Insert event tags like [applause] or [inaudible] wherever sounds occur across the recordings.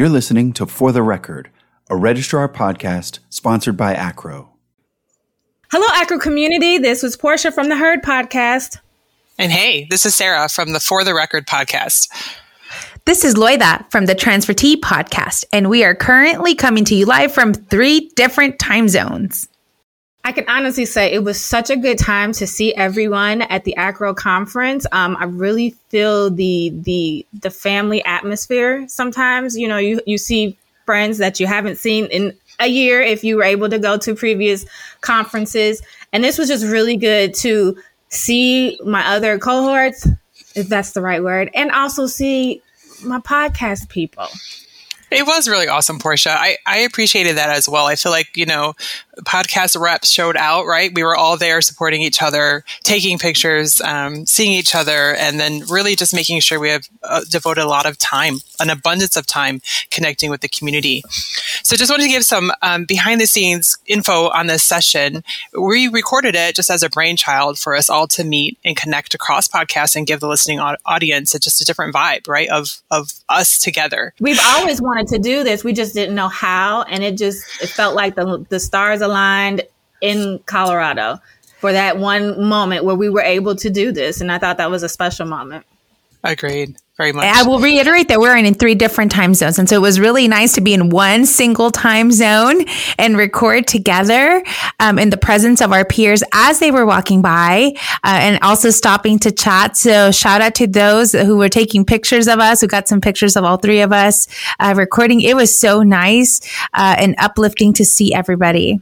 You're listening to For the Record, a registrar podcast sponsored by AACRAO. Hello, AACRAO community. This was Portia from the HEARD podcast. And hey, this is Sarah from the For the Record podcast. This is Loida from the Transfer Tea podcast, and we are currently coming to you live from three different time zones. I can honestly say it was such a good time to see everyone at the AACRAO conference. Um, I really feel the the the family atmosphere. Sometimes, you know, you you see friends that you haven't seen in a year if you were able to go to previous conferences, and this was just really good to see my other cohorts, if that's the right word, and also see my podcast people. It was really awesome, Portia. I, I appreciated that as well. I feel like, you know, podcast reps showed out, right? We were all there supporting each other, taking pictures, um, seeing each other, and then really just making sure we have uh, devoted a lot of time, an abundance of time connecting with the community. So just wanted to give some um, behind the scenes info on this session. We recorded it just as a brainchild for us all to meet and connect across podcasts and give the listening audience just a different vibe, right? Of, of us together. We've always wanted to do this. We just didn't know how. And it just, it felt like the, the stars aligned in Colorado for that one moment where we were able to do this. And I thought that was a special moment. I agreed very much. I will reiterate that we're in three different time zones. And so it was really nice to be in one single time zone and record together um, in the presence of our peers as they were walking by uh, and also stopping to chat. So shout out to those who were taking pictures of us, who got some pictures of all three of us uh, recording. It was so nice uh, and uplifting to see everybody.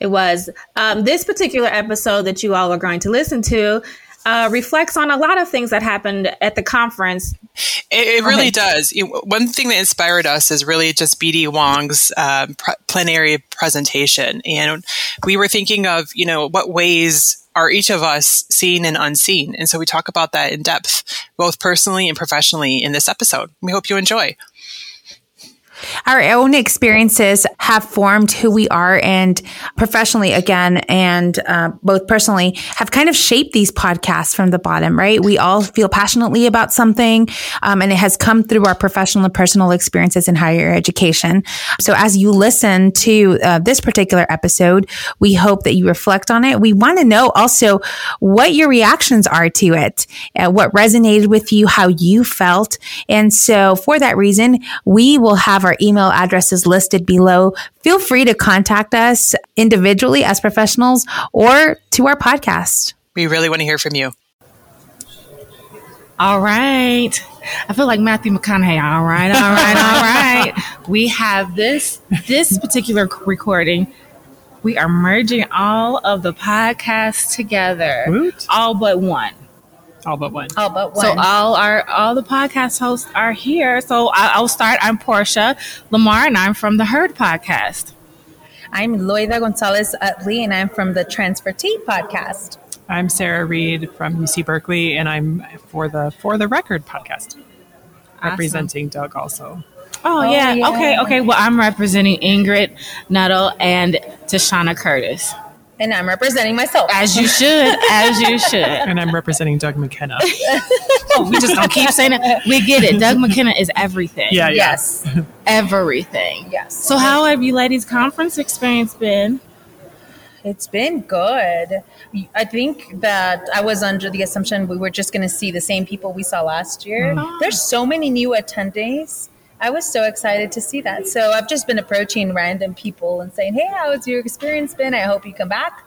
It was. Um, this particular episode that you all are going to listen to uh, reflects on a lot of things that happened at the conference. It, it really does. One thing that inspired us is really just BD Wong's uh, pre- plenary presentation, and we were thinking of you know what ways are each of us seen and unseen, and so we talk about that in depth, both personally and professionally, in this episode. We hope you enjoy our own experiences have formed who we are and professionally again and uh, both personally have kind of shaped these podcasts from the bottom right? We all feel passionately about something um, and it has come through our professional and personal experiences in higher education. So as you listen to uh, this particular episode we hope that you reflect on it. We want to know also what your reactions are to it uh, what resonated with you how you felt. And so for that reason we will have our our email addresses listed below. Feel free to contact us individually as professionals or to our podcast. We really want to hear from you. All right. I feel like Matthew McConaughey. All right, all right, all [laughs] right. we have this this particular recording. We are merging all of the podcasts together, Woot. all but one. All but one. All but one. So all our all the podcast hosts are here. So I, will start. I'm Portia LaMarr, and I'm from the HEARD podcast. I'm Loida Gonzalez Utley, and I'm from the Transfer Tea podcast. I'm Sarah Reed from UC Berkeley, and I'm for the For the Record podcast, awesome. representing Doug also. Oh, oh yeah. yeah. Okay. Okay. Well, I'm representing Ingrid Nuttall and Tashana Curtis and I'm representing myself. As you should, as you should. And I'm representing Doug McKenna. [laughs] oh, we just gonna keep saying it. We get it. Doug McKenna is everything. Yeah, yeah. Yes. [laughs] Everything. Yes. So how have you ladies' conference experience been? It's been good. I think that I was under the assumption we were just going to see the same people we saw last year. Mm. There's so many new attendees I was so excited to see that. So I've just been approaching random people and saying, "Hey, how has your experience been? I hope you come back."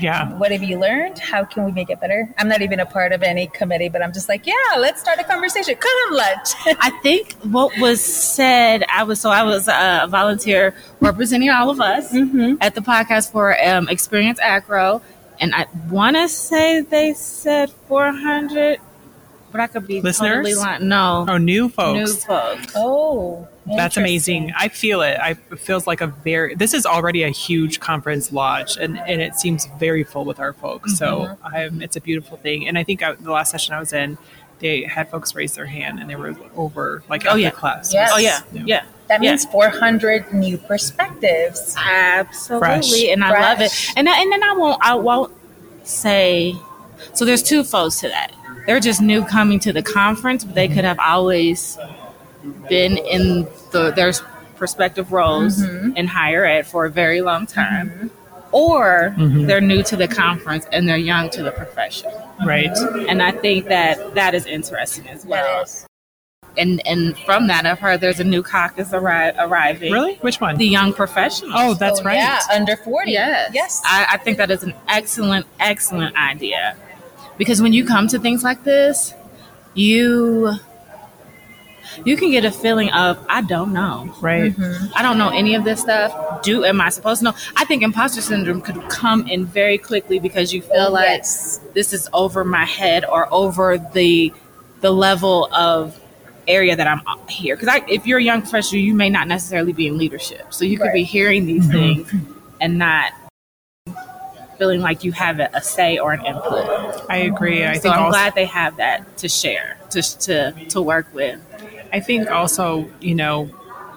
Yeah. What have you learned? How can we make it better? I'm not even a part of any committee, but I'm just like, yeah, let's start a conversation. Come have lunch. [laughs] I think what was said, I was so I was a volunteer representing all of us mm-hmm. at the podcast for um, Experience AACRAO, and I want to say they said 400 but I could be listeners. Totally lying. No, oh, new folks. New folks. Oh, that's amazing. I feel it. I it feels like a very. This is already a huge conference lodge, and and it seems very full with our folks. Mm-hmm. So I'm, it's a beautiful thing. And I think I, the last session I was in, they had folks raise their hand, and they were over like oh yeah class. Yes. Oh yeah, yeah. yeah. That means yeah. 400 new perspectives. Absolutely, Fresh. and I Fresh. love it. And and then I won't I won't say. So there's two folds to that they're just new coming to the conference, but they could have always been in the their prospective roles mm-hmm. in higher ed for a very long time, mm-hmm. or mm-hmm. they're new to the conference and they're young to the profession. Right. And I think that that is interesting as well. That is. And and from that, I've heard there's a new caucus arri- arriving. Really? Which one? The young professionals. oh, that's Oh, right. Yeah, under 40. Yes. Yes. I, I think that is an excellent, excellent idea. Because when you come to things like this, you you can get a feeling of I don't know. Right. Mm-hmm. I don't know any of this stuff. Do am I supposed to know? I think imposter syndrome could come in very quickly because you feel like yes. this is over my head or over the the level of area that I'm here. Because if you're a young professional, you may not necessarily be in leadership, so you could be hearing these mm-hmm. things and not feeling like you have a, a say or an input. I agree. I so think I'm also, glad they have that to share, to to to work with. I think also, you know,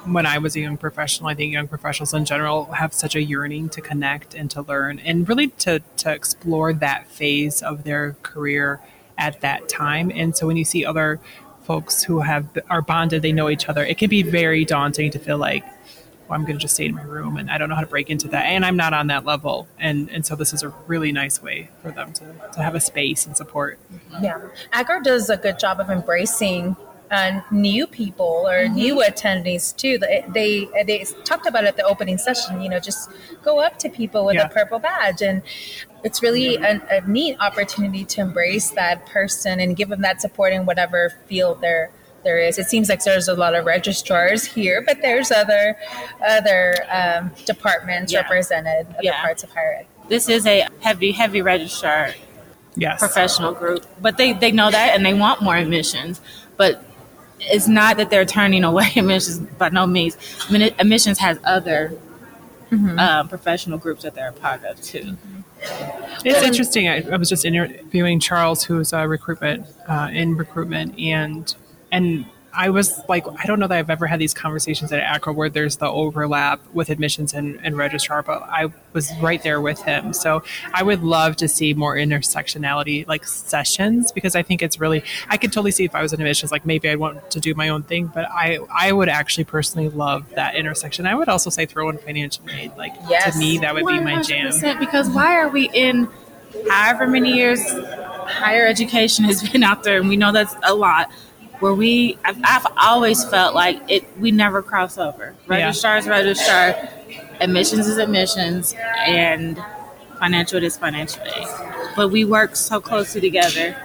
when I was a young professional, I think young professionals in general have such a yearning to connect and to learn and really to, to explore that phase of their career at that time. And so when you see other folks who have are bonded, they know each other, it can be very daunting to feel like, well, I'm going to just stay in my room and I don't know how to break into that. And I'm not on that level. And, and so this is a really nice way for them to, to have a space and support. Yeah, AACRAO does a good job of embracing uh, new people or new attendees too. They, they they talked about it at the opening session. You know, just go up to people with Yeah. a purple badge, and it's really an, a neat opportunity to embrace that person and give them that support in whatever field there there is. It seems like there's a lot of registrars here, but there's other other um, departments Yeah. represented, other Yeah. parts of higher ed. This is a heavy, heavy registrar Yes. professional group, but they they know that and they want more admissions, but. It's not that they're turning away [laughs] admissions by no means. I mean, admissions has other um, professional groups that they're a part of too. It's interesting. I, I was just interviewing Charles, who's a recruitment uh, in recruitment, and and I was like, I don't know that I've ever had these conversations at AACRAO where there's the overlap with admissions and, and registrar, but I was right there with him. So I would love to see more intersectionality like sessions because I think it's really I could totally see if I was in admissions, like maybe I'd want to do my own thing, but I I would actually personally love that intersection. I would also say throw in financial aid. Like Yes. to me that would be my jam. Because why are we in however many years higher education has been out there, and we know that's a lot. Where we, I've, I've always felt like it, we never cross over. Yeah. Registrar is registrar, admissions is admissions, and financial aid is financial aid. But we work so closely together,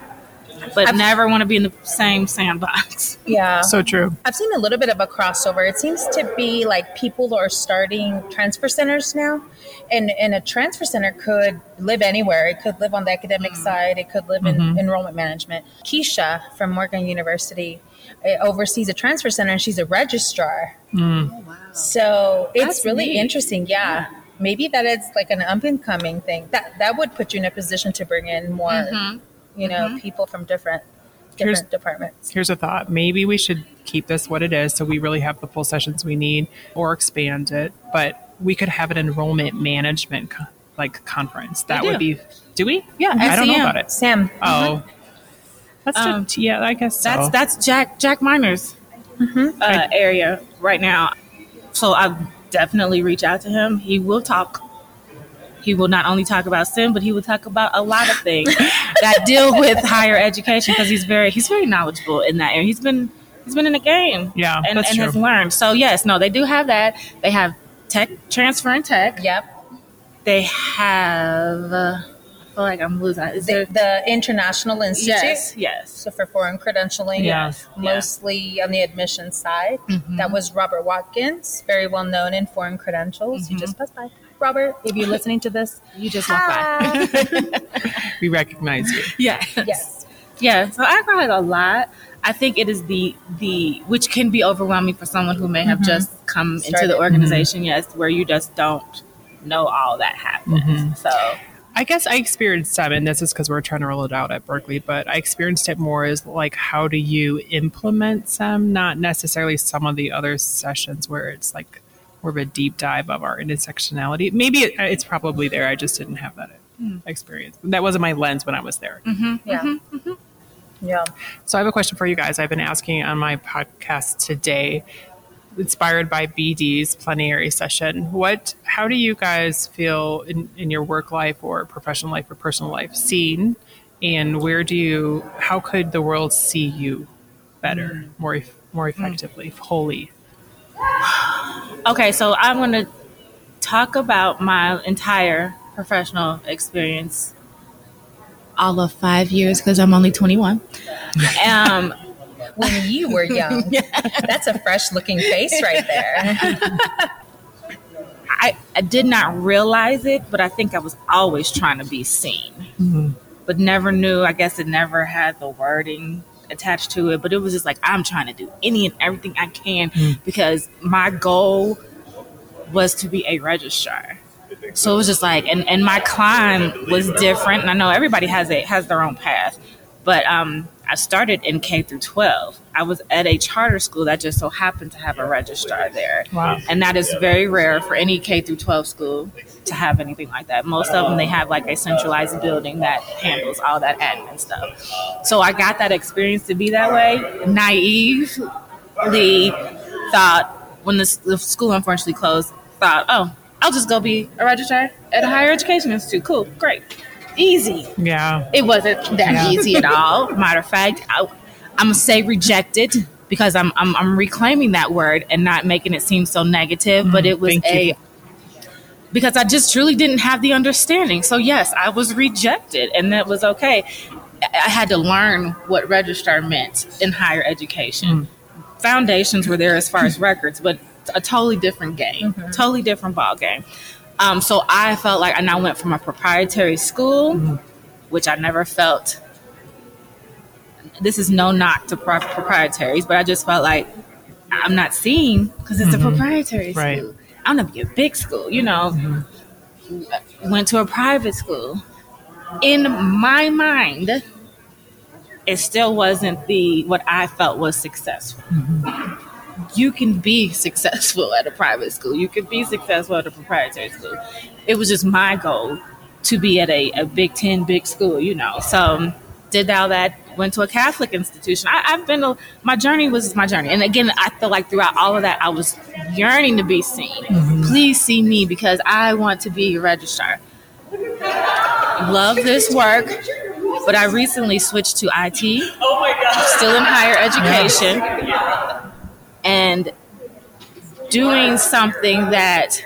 but i never want to be in the same sandbox. Yeah. So true. I've seen a little bit of a crossover. It seems to be like people are starting transfer centers now. And, and a transfer center could live anywhere. It could live on the academic mm. side, it could live in mm-hmm. enrollment management. Keisha from Morgan University uh, oversees a transfer center and she's a registrar. Mm. Oh, wow. So it's That's really neat. interesting. Yeah. Maybe that is like an up and coming thing. That that would put you in a position to bring in more, mm-hmm. You know, people from different different Here's- departments. Here's a thought. Maybe we should keep this what it is so we really have the full sessions we need or expand it, but we could have an enrollment management co- like conference. That would be Do we? Yeah, I don't know about it. SEM. Oh. That's Um, just, yeah, I guess so. That's that's Jack Jack Miner's uh, area right now. So I definitely reach out to him. He will talk. He will not only talk about SEM, but he will talk about a lot of things that deal with higher education because he's very he's very knowledgeable in that area. He's been he's been in the game, Yeah, and, that's and has learned. So yes, no, they do have that. They have tech transfer and tech. Yep. They have. Uh, I feel like I'm losing. Is The, there? the International Institute. Yes, yes. So for foreign credentialing, Yeah. mostly on the admission side. Mm-hmm. That was Robert Watkins, very well known in foreign credentials. Mm-hmm. You just passed by. Robert, if you're listening to this, You just walk by. [laughs] we recognize you. Yeah. yes. Yeah, so I cried a lot. I think it is the the which can be overwhelming for someone who may have mm-hmm. just come into the organization. Mm-hmm. Yes, where you just don't know all that happens. Mm-hmm. So I guess I experienced some, and this is because we're trying to roll it out at Berkeley, but I experienced it more as like, how do you implement some, not necessarily some of the other sessions where it's like more of a deep dive of our intersectionality. Maybe it, it's probably there. I just didn't have that hmm. experience. That wasn't my lens when I was there. Mm-hmm, mm-hmm, yeah. Mm-hmm. Yeah. So I have a question for you guys. I've been asking on my podcast today, inspired by BD's plenary session. What, how do you guys feel in, in your work life or professional life or personal life seen? And where do you, how could the world see you better, hmm. more, more effectively, wholly? [sighs] [sighs] Okay, so I'm going to talk about my entire professional experience all of five years because I'm only 21. [laughs] Um, When you were [laughs] young, that's a fresh looking face right there. [laughs] I, I did not realize it, but I think I was always trying to be seen, but never knew. I guess it never had the wording attached to it, but it was just like I'm trying to do any and everything I can hmm. because my goal was to be a registrar. So it was just like, and, and my climb was different. And I know everybody has a has their own path, but um, I started in K through 12. I was at a charter school that just so happened to have a registrar there. Wow. And that is very rare for any K through 12 school to have anything like that. Most of them, they have like a centralized building that handles all that admin stuff. So I got that experience to be that way. Naively thought when the, the school unfortunately closed, thought, oh, I'll just go be a registrar at a higher education institute. Cool, great, easy. Yeah. It wasn't that Yeah. easy at all. Matter of fact, I, I'm gonna say rejected because I'm, I'm I'm reclaiming that word and not making it seem so negative. but it was Mm, thank you. a because I just truly didn't have the understanding. So yes, I was rejected, and that was okay. I I had to learn what registrar meant in higher education. Foundations were there as far as [laughs] records, but a totally different game, totally different ball game. Um, so I felt like, and I went from a proprietary school, mm-hmm. which I never felt. This is no knock to pro- proprietaries, but I just felt like I'm not seen because it's a mm-hmm. proprietary school. Right. I want to be a big school, you know. Mm-hmm. Went to a private school. In my mind, it still wasn't the what I felt was successful. You can be successful at a private school. You can be successful at a proprietary school. It was just my goal to be at a, a Big Ten big school, you know. So um, did all that. Went to a Catholic institution. I, I've been. A, my journey was my journey, and again, I feel like throughout all of that, I was yearning to be seen. Mm-hmm. Please see me because I want to be a registrar. Love this work, but I recently switched to IT. Oh my god! Still in higher education, [laughs] and doing something that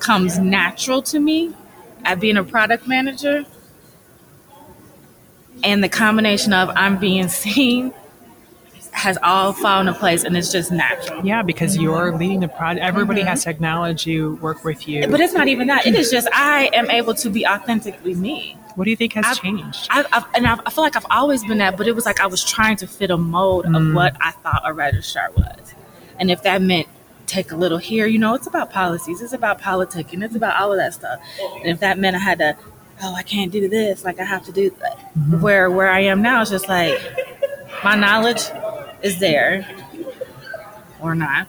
comes natural to me at being a product manager and the combination of I'm being [laughs] seen has all fallen into place and it's just natural. Yeah, because you're leading the project. Everybody mm-hmm. has to acknowledge you, work with you. But it's not even that. It is [clears throat] just I am able to be authentically me. what do you think has I've- changed? I, I, and I, I feel like I've always been that, but it was like I was trying to fit a mold of mm. what I thought a registrar was. And if that meant take a little here, you know, it's about policies, it's about politics, and it's about all of that stuff. And if that meant I had to, oh, I can't do this, like I have to do that. Mm-hmm. Where where I am now is just like my knowledge is there or not.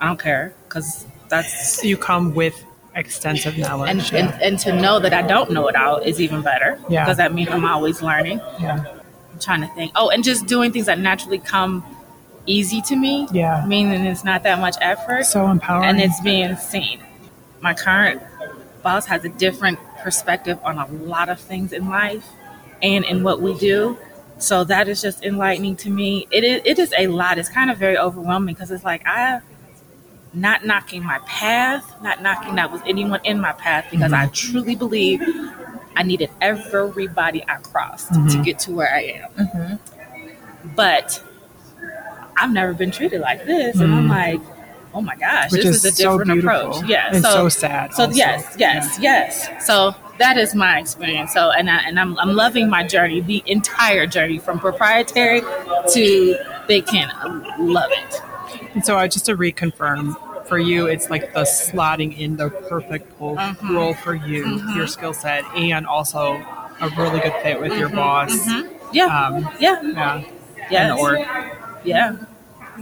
I don't care because that's you come with extensive knowledge. and, and and to know that I don't know it all is even better. Yeah. Because that means I'm always learning. yeah. I'm trying to think. Oh, and just doing things that naturally come easy to me. Yeah. Meaning it's not that much effort. So empowering. and it's being seen. My current boss has a different perspective on a lot of things in life and in what we do. So that is just enlightening to me. It is, it is a lot. It's kind of very overwhelming because it's like I not knocking my path, not knocking that was anyone in my path because I mm-hmm. truly believe I needed everybody I crossed mm-hmm. to get to where I am. Mm-hmm. But I've never been treated like this, and I'm like, oh my gosh, Which this is is, a different beautiful approach. Yeah, and so sad So also. yes, yes, yes. So that is my experience. So and I, and I'm I'm loving my journey, the entire journey from proprietary to Big Ten. I love it. And so, uh, just to reconfirm, for you, it's like the slotting in the perfect role, Mm-hmm. role for you, your skill set, and also a really good fit with your boss. Yeah, Um, yeah, yeah, yes. and the org yeah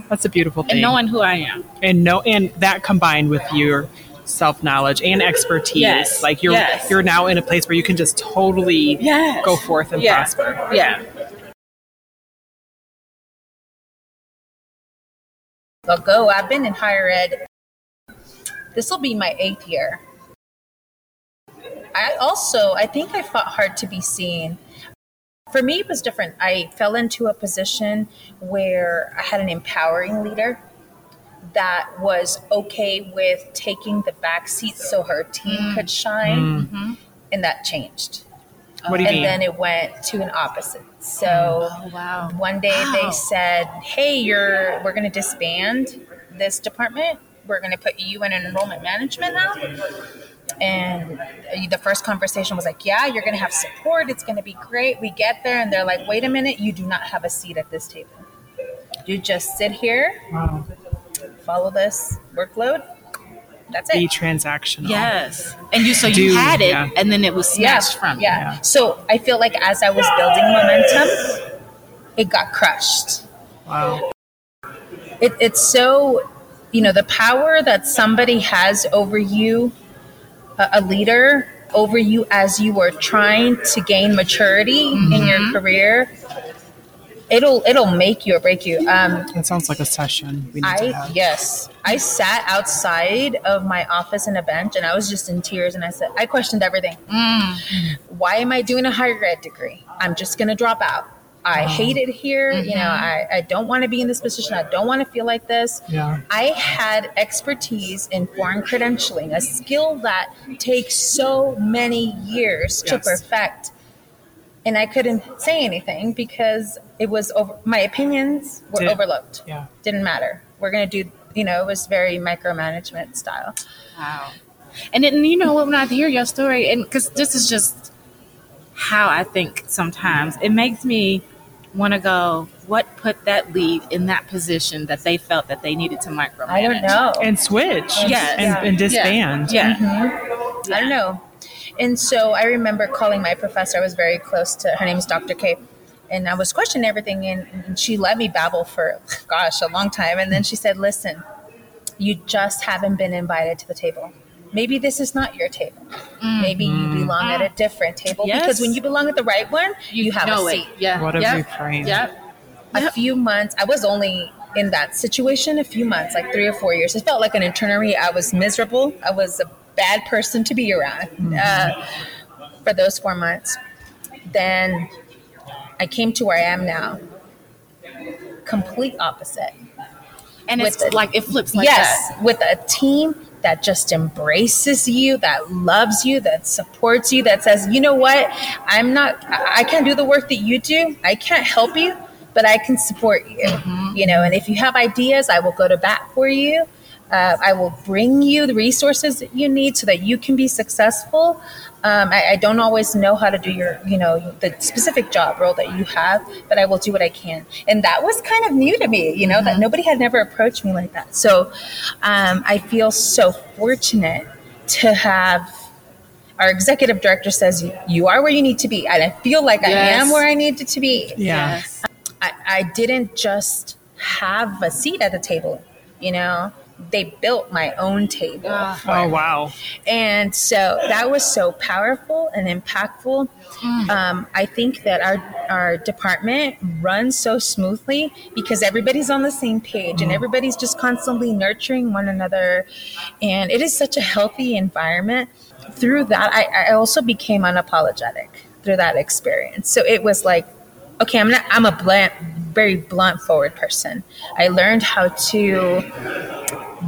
that's a beautiful thing and knowing who i am and know and that combined with your self knowledge and expertise. Yes. Like you're yes. you're now in a place where you can just totally yes. go forth and yeah. prosper. Yeah. Well, go. I've been in higher ed. This will be my eighth year. I also I think I fought hard to be seen. For me, it was different. I fell into a position where I had an empowering leader that was okay with taking the back seat so her team Mm. could shine, and that changed. What do you and mean? then it went to an opposite. So wow. one day they said, "Hey, you're we're going to disband this department. We're going to put you in enrollment management now." And the first conversation was like, "Yeah, you're going to have support. It's going to be great." We get there and they're like, "Wait a minute, you do not have a seat at this table. You just sit here, Wow. follow this workload. That's it. Be transactional. Yes. And you so you Do- had it yeah. and then it was snatched from you. yeah. So I feel like as I was building momentum, it got crushed. Wow. it, it's so you know the power that somebody has over you a, leader over you as you are trying to gain maturity in your career it'll it'll make you or break you um That sounds like a session we need to I yes, I sat outside of my office in a bench and I was just in tears and I said I questioned everything. Why am I doing a higher ed degree? I'm just gonna drop out. I hate it here. You know, mm-hmm. I, I don't want to be in this position. I don't want to feel like this. Yeah. I had expertise in foreign credentialing, a skill that takes so many years to perfect. And I couldn't say anything because it was over. My opinions were Did- overlooked Yeah. didn't matter. We're gonna do, you know, it was very micromanagement style. Wow. And then you know what? When I hear your story, and because this is just how I think sometimes, it makes me want to go. What put that lead in that position that they felt that they needed to micromanage? I don't know. And switch. Yes. And, Yeah. and disband. Mm-hmm. Yeah. I don't know. And so I remember calling my professor. I was very close to her name is Dr. K. And I was questioning everything, and, and she let me babble for, gosh, a long time. And then she said, Listen, you just haven't been invited to the table. Maybe this is not your table. Maybe you belong at a different table Yes. because when you belong at the right one, you, have a know seat. it. Yeah. What a Yep. reframe. Yep. a few months. I was only in that situation a few months, like three or four years. It felt like an eternity. I was miserable. I was a bad person to be around uh, for those four months. Then I came to where I am now. Complete opposite. And it's With the- like it flips like yes, that. with a team that just embraces you, that loves you, that supports you, that says, you know what, I'm not, I can't do the work that you do. I can't help you, but I can support you. Mm-hmm. You know, and if you have ideas, I will go to bat for you. Uh, I will bring you the resources that you need so that you can be successful. Um, I, I don't always know how to do your, you know, the specific job role that you have, but I will do what I can. And that was kind of new to me, you know, that nobody had never approached me like that. So um, I feel so fortunate to have our executive director says you are where you need to be, and I feel like I am where I needed to be. Yeah. Yes. I, I didn't just have a seat at the table, you know. They built my own table. Ah. Oh, wow. And so that was so powerful and impactful. Mm. Um, I think that our our department runs so smoothly because everybody's on the same page and mm. everybody's just constantly nurturing one another, and it is such a healthy environment. Through that, I, I also became unapologetic through that experience. So it was like, okay, I'm not. I'm a blunt, very blunt, forward person. I learned how to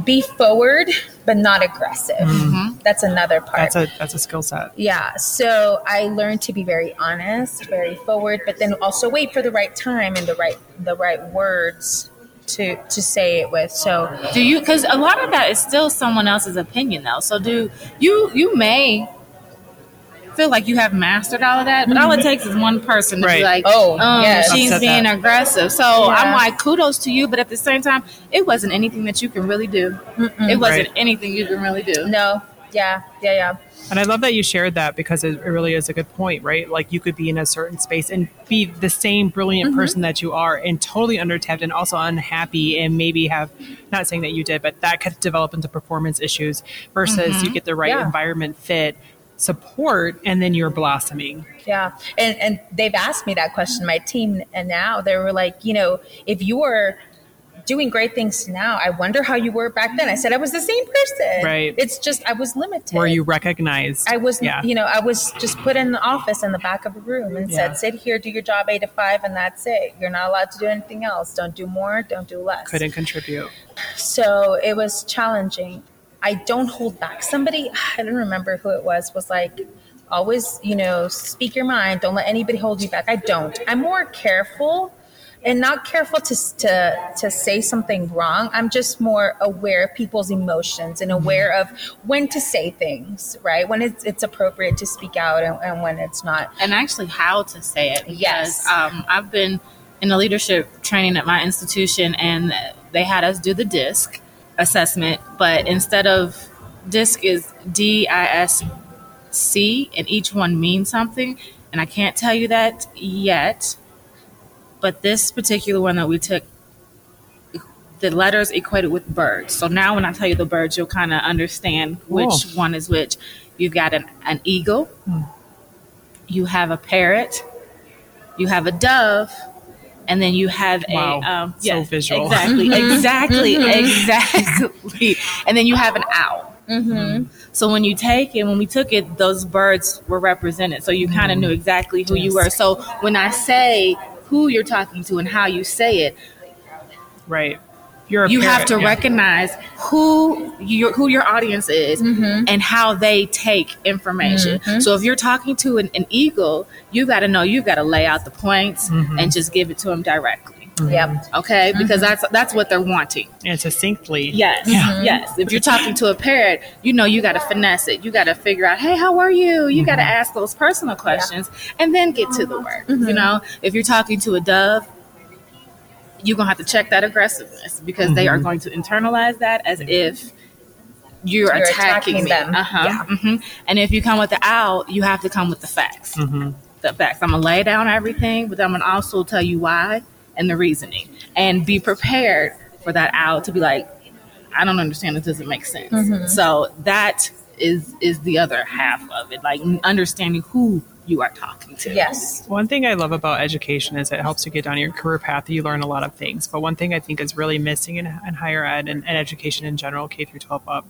be forward but not aggressive. Mm-hmm. That's another part. That's a that's a skill set. yeah. So I learned to be very honest, very forward, but then also wait for the right time and the right the right words to to say it with. So Do you? Because a lot of that is still someone else's opinion, though. So do you? You may feel like you have mastered all of that, but all it takes is one person to Right. be like, Oh, um, yes. she's being that. aggressive." So I'm like, kudos to you, but at the same time, it wasn't anything that you can really do. It wasn't Right. anything you can really do. no, yeah, yeah, yeah. And I love that you shared that because it it really is a good point, right? Like you could be in a certain space and be the same brilliant Mm-hmm. person that you are and totally undertapped and also unhappy and maybe have not saying that you did, but that could develop into performance issues versus you get the right Mm-hmm. Yeah. environment fit, support, and then you're blossoming. Yeah, and and they've asked me that question, my team, and now they were like, you know, if you were doing great things now. I wonder how you were back then. I said I was the same person. Right. It's just I was limited. Were you recognized? I was, Yeah. you know, I was just put in the office in the back of a room and Yeah. said, "Sit here, do your job eight to five, and that's it. You're not allowed to do anything else. Don't do more. Don't do less." Couldn't contribute. So it was challenging. I don't hold back. Somebody, [sighs] I don't remember who it was, was like, always, you know, speak your mind. Don't let anybody hold you back. I don't. I'm more careful and not careful to, to, to say something wrong. I'm just more aware of people's emotions and aware of when to say things, right? When it's, it's appropriate to speak out and, and when it's not. and actually how to say it. Because, Yes. Um, I've been in a leadership training at my institution, and they had us do the DISC assessment, but instead of DISC is D I S C, and each one means something. And I can't tell you that yet, but this particular one that we took. The letters equated with birds. So now, when I tell you the birds, you'll kind of understand which Cool. one is which. You've got an, an eagle, hmm. you have a parrot, you have a dove, and then you have Wow. a um, So visual. Exactly, [laughs] exactly, exactly. And then you have an owl. Mm-hmm. Mm-hmm. So when you take it, when we took it, those birds were represented. So you kind of mm-hmm. knew exactly who you were. So when I say who you're talking to and how you say it, Right. You're a you have to yeah. recognize who your who your audience is mm-hmm. and how they take information. Mm-hmm. So if you're talking to an, an eagle, you got to know you've got to lay out the points mm-hmm. and just give it to them directly. Yep. Okay, because that's that's what they're wanting. and succinctly. Yes, [laughs] yes. If you're talking to a parrot, you know you got to finesse it. You got to figure out, hey, how are you? You got to ask those personal questions and then get to the work. You know, if you're talking to a dove, you're gonna have to check that aggressiveness because they are going to internalize that as if you're, You're attacking, attacking me. them. Uh-huh. hmm And if you come with the out, you have to come with the facts. The facts. I'm gonna lay down everything, but I'm gonna also tell you why and the reasoning, and be prepared for that out to be like, I don't understand. This doesn't make sense. So that is is the other half of it, like understanding who you are talking to. Yes. One thing I love about education is it helps you get down your career path. You learn a lot of things. But one thing I think is really missing in, in higher ed and, and education in general, K through 12 up,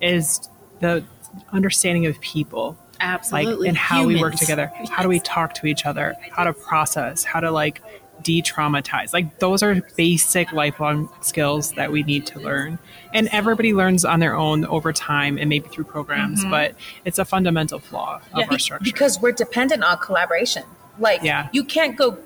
is the understanding of people. Absolutely. Like, and how we work Humans. together. How do we talk to each other? How to process? How to like de-traumatize like those are basic lifelong skills that we need to learn and everybody learns on their own over time and maybe through programs mm-hmm. but it's a fundamental flaw of Yeah, our structure because we're dependent on collaboration. Like Yeah. you can't go,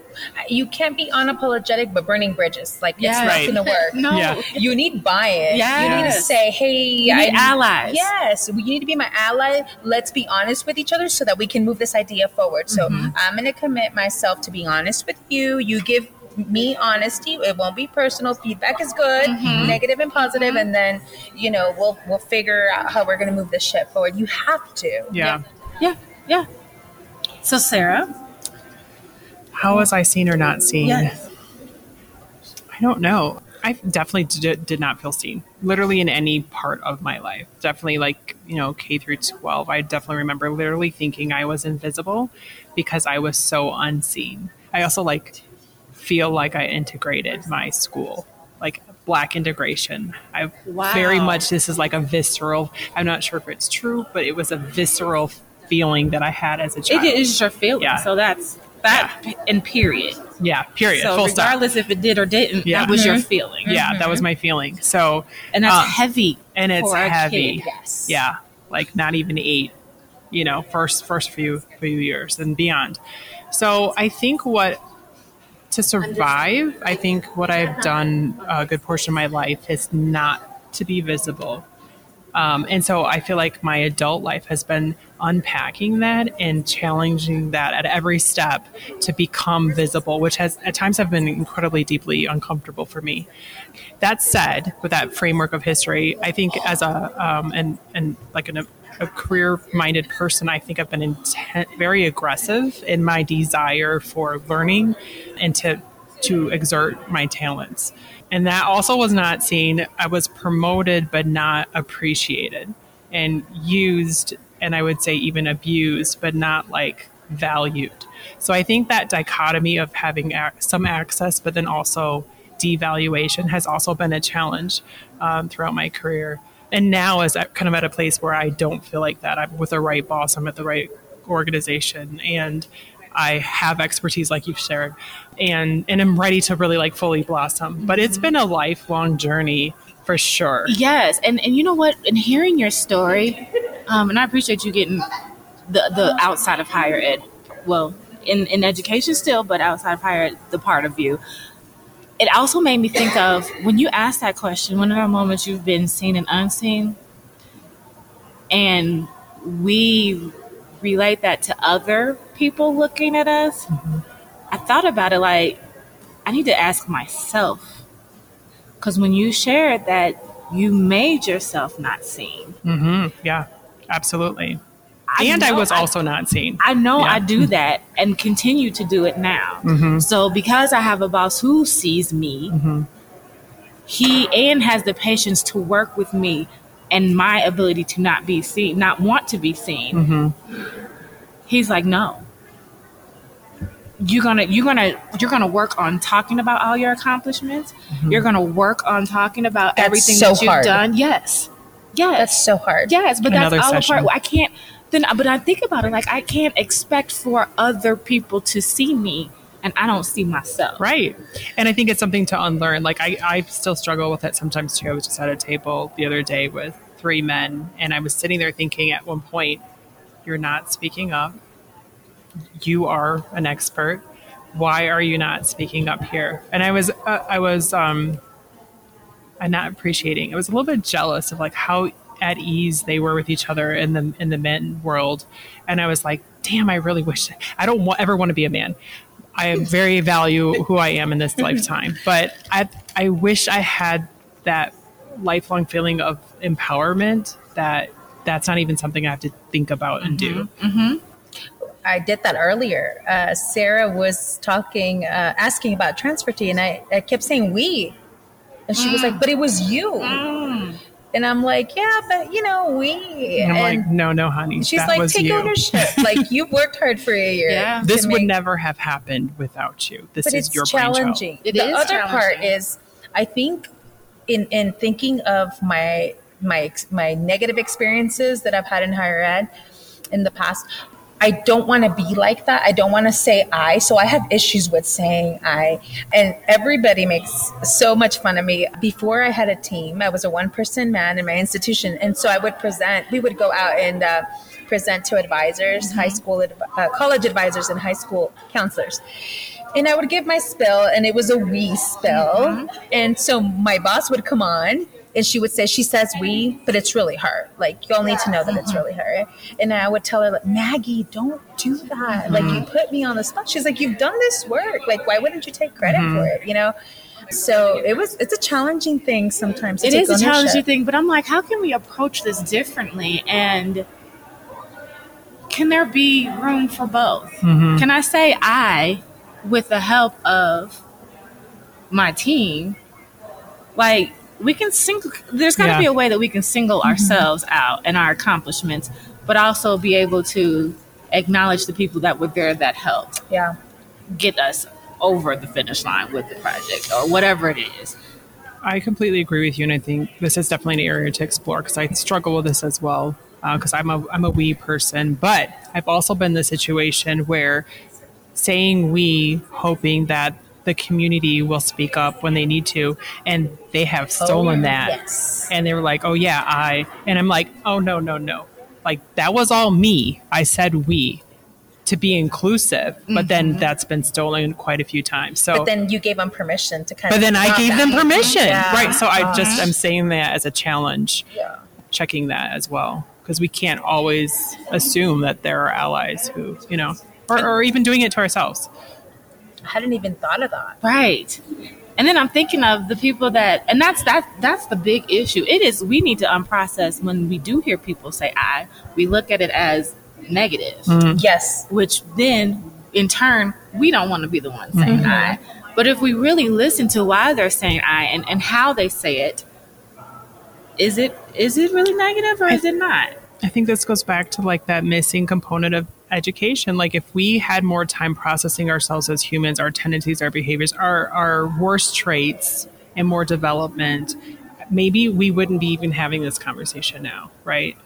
you can't be unapologetic but burning bridges. Like Yes. it's not Right. going to work. No. Yeah. You need buy-in. You need to say, "Hey, You need allies. Yes, you need to be my ally. Let's be honest with each other so that we can move this idea forward. So Mm-hmm. I'm going to commit myself to being honest with you. You give me honesty. It won't be personal. Feedback is good, Mm-hmm. negative and positive, and then you know we'll we'll figure out how we're going to move this ship forward. You have to. yeah Yeah, yeah. So Sarah, How was I seen or not seen? Yes. I don't know. I definitely did, did not feel seen, literally in any part of my life. Definitely, like, you know, K through 12, I definitely remember literally thinking I was invisible because I was so unseen. I also, like, feel like I integrated my school, like, black integration. I Wow. very much, this is like a visceral, I'm not sure if it's true, but it was a visceral feeling that I had as a it child. is your feeling. Yeah. So that's that in period. Yeah, period. So Full stop. regardless if it did or didn't, Yeah. that was your feeling. Yeah, that was my feeling. So, And that's um, heavy. and it's heavy. kid. Yes. Yeah, like not even eight. You know, first first few few years and beyond. So I think what to survive, I think what I've done a good portion of my life is not to be visible. Um, and so I feel like my adult life has been unpacking that and challenging that at every step to become visible, which has at times have been incredibly deeply uncomfortable for me. That said, with that framework of history, I think as a um, and and like an, a career-minded person, I think I've been intent, very aggressive in my desire for learning and to to exert my talents. And that also was not seen. I was promoted, but not appreciated and used, and I would say even abused, but not like valued. So I think that dichotomy of having some access, but then also devaluation has also been a challenge um, throughout my career. And now is kind of at a place where I don't feel like that. I'm with the right boss. I'm at the right organization, and I have expertise like you've shared, and and I'm ready to really like fully blossom. But it's been a lifelong journey for sure. Yes, and and you know what? In hearing your story, um, and I appreciate you getting the the outside of higher ed. Well, in in education still, but outside of higher ed, the part of you. It also made me think of when you asked that question. When there are moments you've been seen and unseen, and we relate that to other people looking at us. Mm-hmm. I thought about it like I need to ask myself because when you shared that you made yourself not seen. Mm-hmm. Yeah, absolutely. and I was I- also not seen. I know Yeah. I do that and continue to do it now. Mm-hmm. So because I have a boss who sees me, mm-hmm. he and has the patience to work with me and my ability to not be seen, not want to be seen. He's like, no. You're gonna you're gonna you're gonna work on talking about all your accomplishments. Mm-hmm. You're gonna work on talking about That's everything so that you've hard. done. Yes. Yes. That's so hard. Yes, but that's all a session. part. I can't. Then, but I think about it like I can't expect for other people to see me, and I don't see myself. Right. And I think it's something to unlearn. Like I, I still struggle with it sometimes too. I was just at a table the other day with three men and I was sitting there thinking at one point, you're not speaking up. You are an expert. Why are you not speaking up here? And I was, uh, I was, um, I'm not appreciating. I was a little bit jealous of like how at ease they were with each other in the in the men world, and I was like, damn, I really wish I don't ever want to be a man. I [laughs] very value who I am in this lifetime, but I I wish I had that lifelong feeling of empowerment that that's not even something I have to think about and do. I did that earlier. Uh, Sarah was talking, uh, asking about Transfer Tea, and I, I kept saying we. And she was like, but it was you. And I'm like, yeah, but you know, we. And I'm and like, no, no, honey, she's that like, was take you. ownership. like, [laughs] you've worked hard for a year. Yeah. to This would never have happened without you. This but is it's your brainchild. challenging. It the is other part is, I think, in in thinking of my my my negative experiences that I've had in higher ed in the past. I don't want to be like that. I don't want to say I. So I have issues with saying I. And everybody makes so much fun of me. Before I had a team, I was a one person man in my institution. And so I would present, we would go out and uh, present to advisors, high school, adv- uh, college advisors, and high school counselors. And I would give my spill, and it was a we spill. And so my boss would come on, and she would say, She says we, but it's really her. Like, y'all need to know that it's really her. And I would tell her, like, Maggie, don't do that. Like, you mm-hmm. put me on the spot. She's like, You've done this work. Like, why wouldn't you take credit for mm-hmm. it? You know? So it was, it's a challenging thing sometimes. it is a challenging thing, but I'm like, how can we approach this differently? And can there be room for both? Mm-hmm. Can I say I, with the help of my team, like we can single, there's got to Yeah. be a way that we can single mm-hmm. ourselves out and our accomplishments, but also be able to acknowledge the people that were there that helped Yeah. get us over the finish line with the project or whatever it is. I completely agree with you, and I think this is definitely an area to explore because I struggle with this as well. Uh, because I'm a I'm a we person, but I've also been in the situation where saying we, hoping that the community will speak up when they need to, and they have stolen that, Yes. and they were like, "Oh yeah, I," and I'm like, "Oh no, no, no!" Like that was all me. I said we to be inclusive, but then that's been stolen quite a few times. So But then you gave them permission to kind but then I gave them permission, Yeah. right? So I just Uh-huh. I'm saying that as a challenge, Yeah. checking that as well, because we can't always assume that there are allies who you know, or, or even doing it to ourselves. I hadn't even thought of that. Right. And then I'm thinking of the people that and that's that that's the big issue. It is we need to unprocess when we do hear people say I, we look at it as negative, mm-hmm. Yes. which then in turn we don't want to be the one saying mm-hmm. I. But if we really listen to why they're saying I and, and how they say it, is it is it really negative or is it not? I think this goes back to like that missing component of education. Like if we had more time processing ourselves as humans, our tendencies, our behaviors, our our worst traits, and more development, maybe we wouldn't be even having this conversation now, right?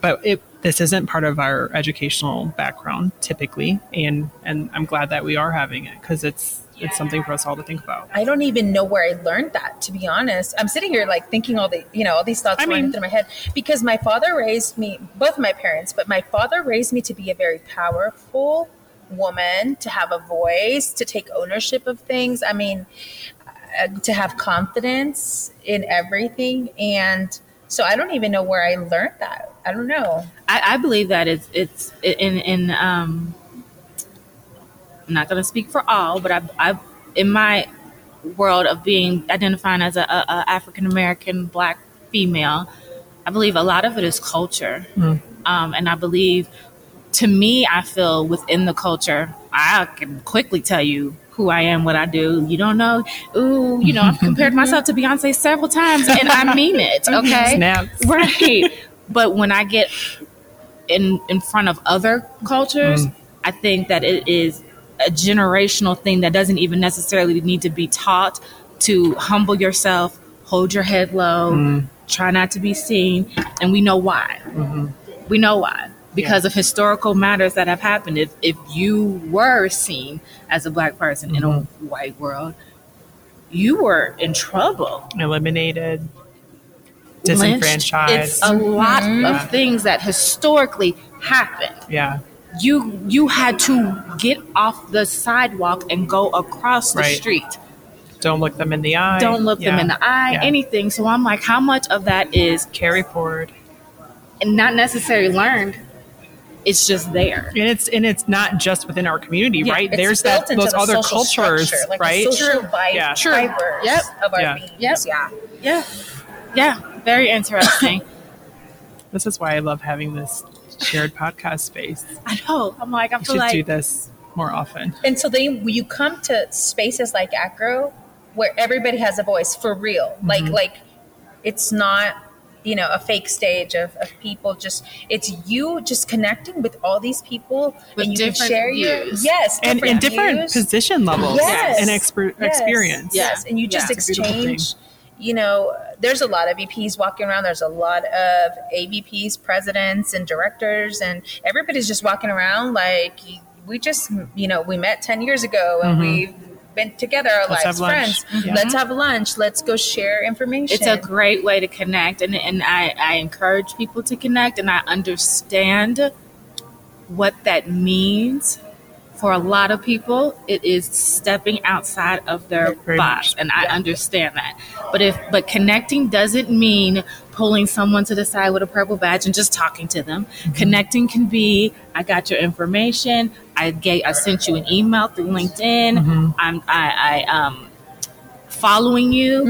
But it, this isn't part of our educational background typically, and and I'm glad that we are having it because it's it's something for us all to think about. I don't even know where I learned that, to be honest. I'm sitting here like thinking all the, you know, all these thoughts I running mean- through my head because my father raised me, both my parents, but my father raised me to be a very powerful woman, to have a voice, to take ownership of things. I mean, uh, to have confidence in everything. And so I don't even know where I learned that. I don't know. I, I believe that it's it's in in um. I'm not going to speak for all, but I, I in my world of being identifying as a, a, a African American Black female, I believe a lot of it is culture, um, and I believe to me, I feel within the culture, I can quickly tell you who I am, what I do. You don't know, ooh, you know, I've compared [laughs] myself to Beyonce several times, and I mean it. [laughs] Okay, Snaps. right. But when I get in in front of other cultures, mm. I think that it is a generational thing that doesn't even necessarily need to be taught to humble yourself, hold your head low, mm. try not to be seen, and we know why. Mm-hmm. We know why. Because of historical matters that have happened. If if you were seen as a black person in a mm-hmm. white world, you were in trouble. Eliminated, Lynched. disenfranchised. It's a lot of mm-hmm. things that historically happened. yeah. You you had to get off the sidewalk and go across the Right. street. Don't look them in the eye. Don't look them in the eye, Yeah. anything. So I'm like, how much of that is Carry forward. And not necessarily learned? It's just there. And it's and it's not just within our community, Yeah, right? It's There's built that into those the other cultures, structure, like right? social vi- Yeah. True. fibers Yep. of our Yeah. beings. Yep. Yeah. Yeah. Yeah. Very interesting. [coughs] This is why I love having this shared podcast space. I know. I'm like, I feel should like do this more often. And so then when you come to spaces like AACRAO, where everybody has a voice for real, Mm-hmm. like like it's not you know a fake stage of, of people just it's you just connecting with all these people With and you can different share your yes And in different views. position levels Yes. and exper- Yes. experience. Yes, and you just Yeah. It's a beautiful thing. exchange. You know, there's a lot of VPs walking around. There's a lot of AVPs, presidents, and directors, and everybody's just walking around like we just, you know, we met ten years ago and we've been together our Mm-hmm. Let's lives, friends. Yeah. Let's have lunch. Let's go share information. it's a great way to connect and, and I, I encourage people to connect and i understand what that means for a lot of people it is stepping outside of their Very box much. and i understand that. But if but connecting doesn't mean pulling someone to the side with a purple badge and just talking to them. Mm-hmm. connecting can be i got your information. I gave i sent you an email through linkedin. Mm-hmm. i'm i i um following you.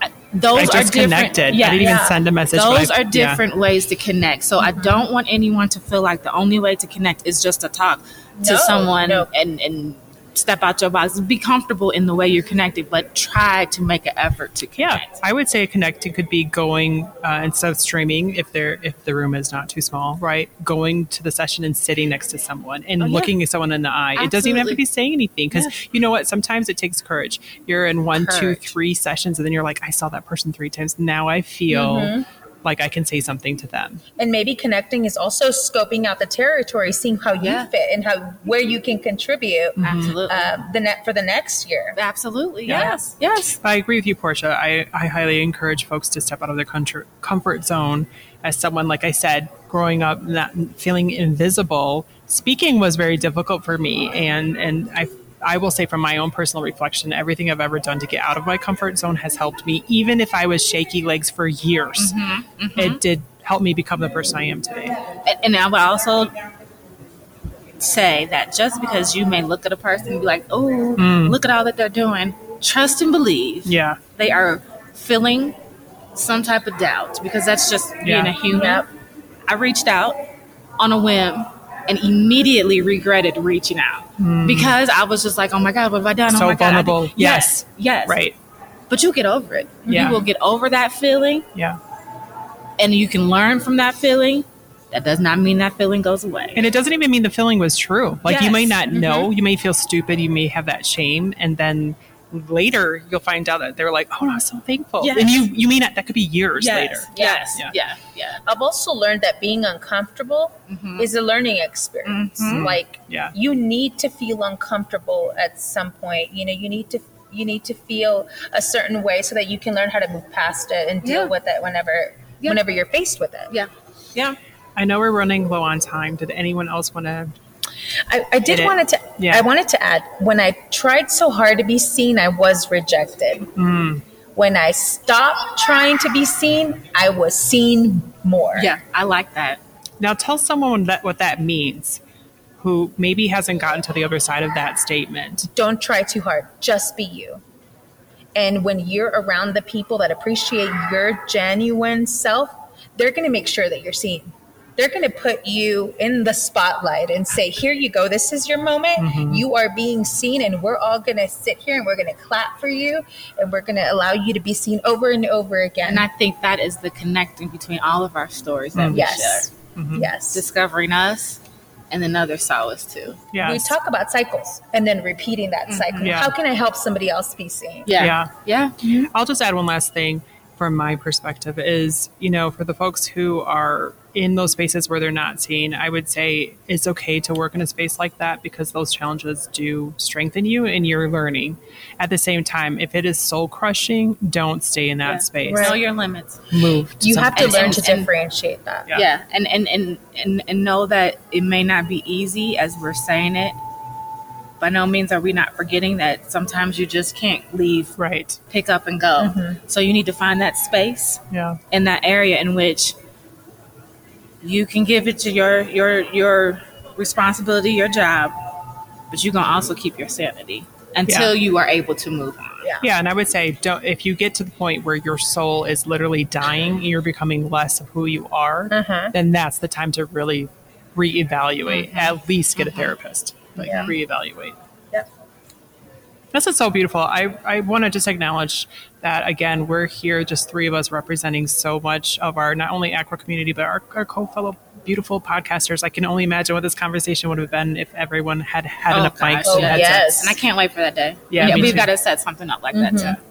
I- those I are just different connected. Yeah, I didn't yeah. even send a message. those I- are yeah. different ways to connect. So I don't want anyone to feel like the only way to connect is just to talk to someone no. and and step out your box. Be comfortable in the way you're connected, but try to make an effort to connect. Yeah. I would say connecting could be going uh, instead of streaming if there if the room is not too small, right? Going to the session and sitting next to someone and Oh, yeah. looking at someone in the eye. It doesn't even have to be saying anything because you know what? Sometimes it takes courage. You're in one, two, three sessions, and then you're like, I saw that person three times. Now I feel Mm-hmm. Like I can say something to them. and maybe connecting is also scoping out the territory, seeing how you Yeah. fit and how where you can contribute Absolutely. uh, the net for the next year. Absolutely. Yeah. Yes. Yes. I agree with you, Portia. I, I highly encourage folks to step out of their country, comfort zone. As someone, like I said, growing up, not feeling invisible, speaking was very difficult for me. And, and I, I will say from my own personal reflection, everything I've ever done to get out of my comfort zone has helped me. Even if I was shaky legs for years, mm-hmm, mm-hmm. it did help me become the person I am today. And, I would also say that just because you may look at a person and be like, "Oh, mm. look at all that they're doing," trust and believe. Yeah. they are feeling some type of doubt because that's just being Yeah. a human. Mm-hmm. I reached out on a whim and immediately regretted reaching out hmm. because I was just like, oh my God, what have I done? oh So my God. I did- vulnerable. Yes. Yes. Right. But you'll get over it. Yeah. You will get over that feeling Yeah. and you can learn from that feeling that does not mean that feeling goes away. And it doesn't even mean the feeling was true. Like you may Yes. not mm-hmm. know, you may feel stupid, you may have that shame, and then later you'll find out that they're like, "Oh, I'm so thankful," Yes. and you you may not. That could be years later. Yes. Yeah. Yeah. Yeah. I've also learned that being uncomfortable mm-hmm. is a learning experience. Mm-hmm. Like Yeah. you need to feel uncomfortable at some point. You know, you need to you need to feel a certain way so that you can learn how to move past it and deal Yeah. with it whenever Yeah. whenever you're faced with it. Yeah. Yeah. I know we're running low on time. Did anyone else want to? I, I did wanted to Yeah. I wanted to add when I tried so hard to be seen, I was rejected. Mm. When I stopped trying to be seen, I was seen more. Yeah. I like that. Now tell someone that what that means, who maybe hasn't gotten to the other side of that statement. don't try too hard just be you and when you're around the people that appreciate your genuine self they're going to make sure that you're seen they're going to put you in the spotlight and say here you go this is your moment mm-hmm. you are being seen and we're all going to sit here and we're going to clap for you and we're going to allow you to be seen over and over again And I think that is the connecting between all of our stories that mm-hmm. we yes share. Mm-hmm. yes Discovering us and then others saw us too. Yes. we talk about cycles and then repeating that cycle Yeah. how can i help somebody else be seen Yeah. Yeah. Yeah. I'll just add one last thing from my perspective is, you know, for the folks who are in those spaces where they're not seen, I would say it's okay to work in a space like that because those challenges do strengthen you and you're learning. At the same time, if it is soul crushing, don't stay in that Yeah. space. Know your limits. Move. you have to something learn and- to and- differentiate that Yeah. Yeah. And, and, and, and, and know that it may not be easy as we're saying it. By no means are we not forgetting that sometimes you just can't leave, Right. pick up and go. Mm-hmm. So you need to find that space Yeah. in that area in which you can give it to your your your responsibility, your job, but you can also keep your sanity until Yeah. you are able to move on. Yeah, and I would say, don't if you get to the point where your soul is literally dying and you're becoming less of who you are, uh-huh. then that's the time to really reevaluate. Mm-hmm. At least get a mm-hmm. therapist, like Yeah. reevaluate. Yep. This is so beautiful. I, I want to just acknowledge that again, we're here, just three of us representing so much of our not only AACRAO community, but our, our co fellow beautiful podcasters. I can only imagine what this conversation would have been if everyone had had Oh, enough mics gosh, and Yes. And I can't wait for that day. Yeah, me we've got to set something up like that mm-hmm. too.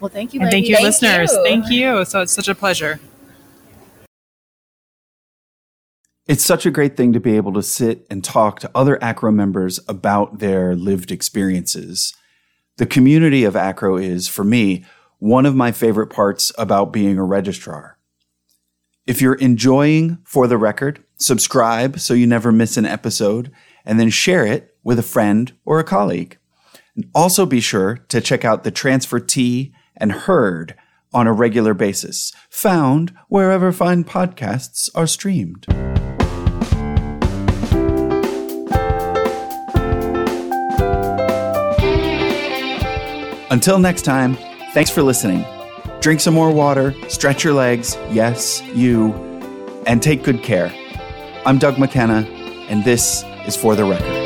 Well, thank you, And thank you, Thank listeners. you. Thank you. So it's such a pleasure. It's such a great thing to be able to sit and talk to other AACRAO members about their lived experiences. The community of AACRAO is, for me, one of my favorite parts about being a registrar. If you're enjoying For the Record, subscribe so you never miss an episode, and then share it with a friend or a colleague. And also be sure to check out the Transfer Tea and HEARD on a regular basis, found wherever fine podcasts are streamed. Until next time, thanks for listening. Drink some more water, stretch your legs, yes, you, and take good care. I'm Doug McKenna, and this is For the Record.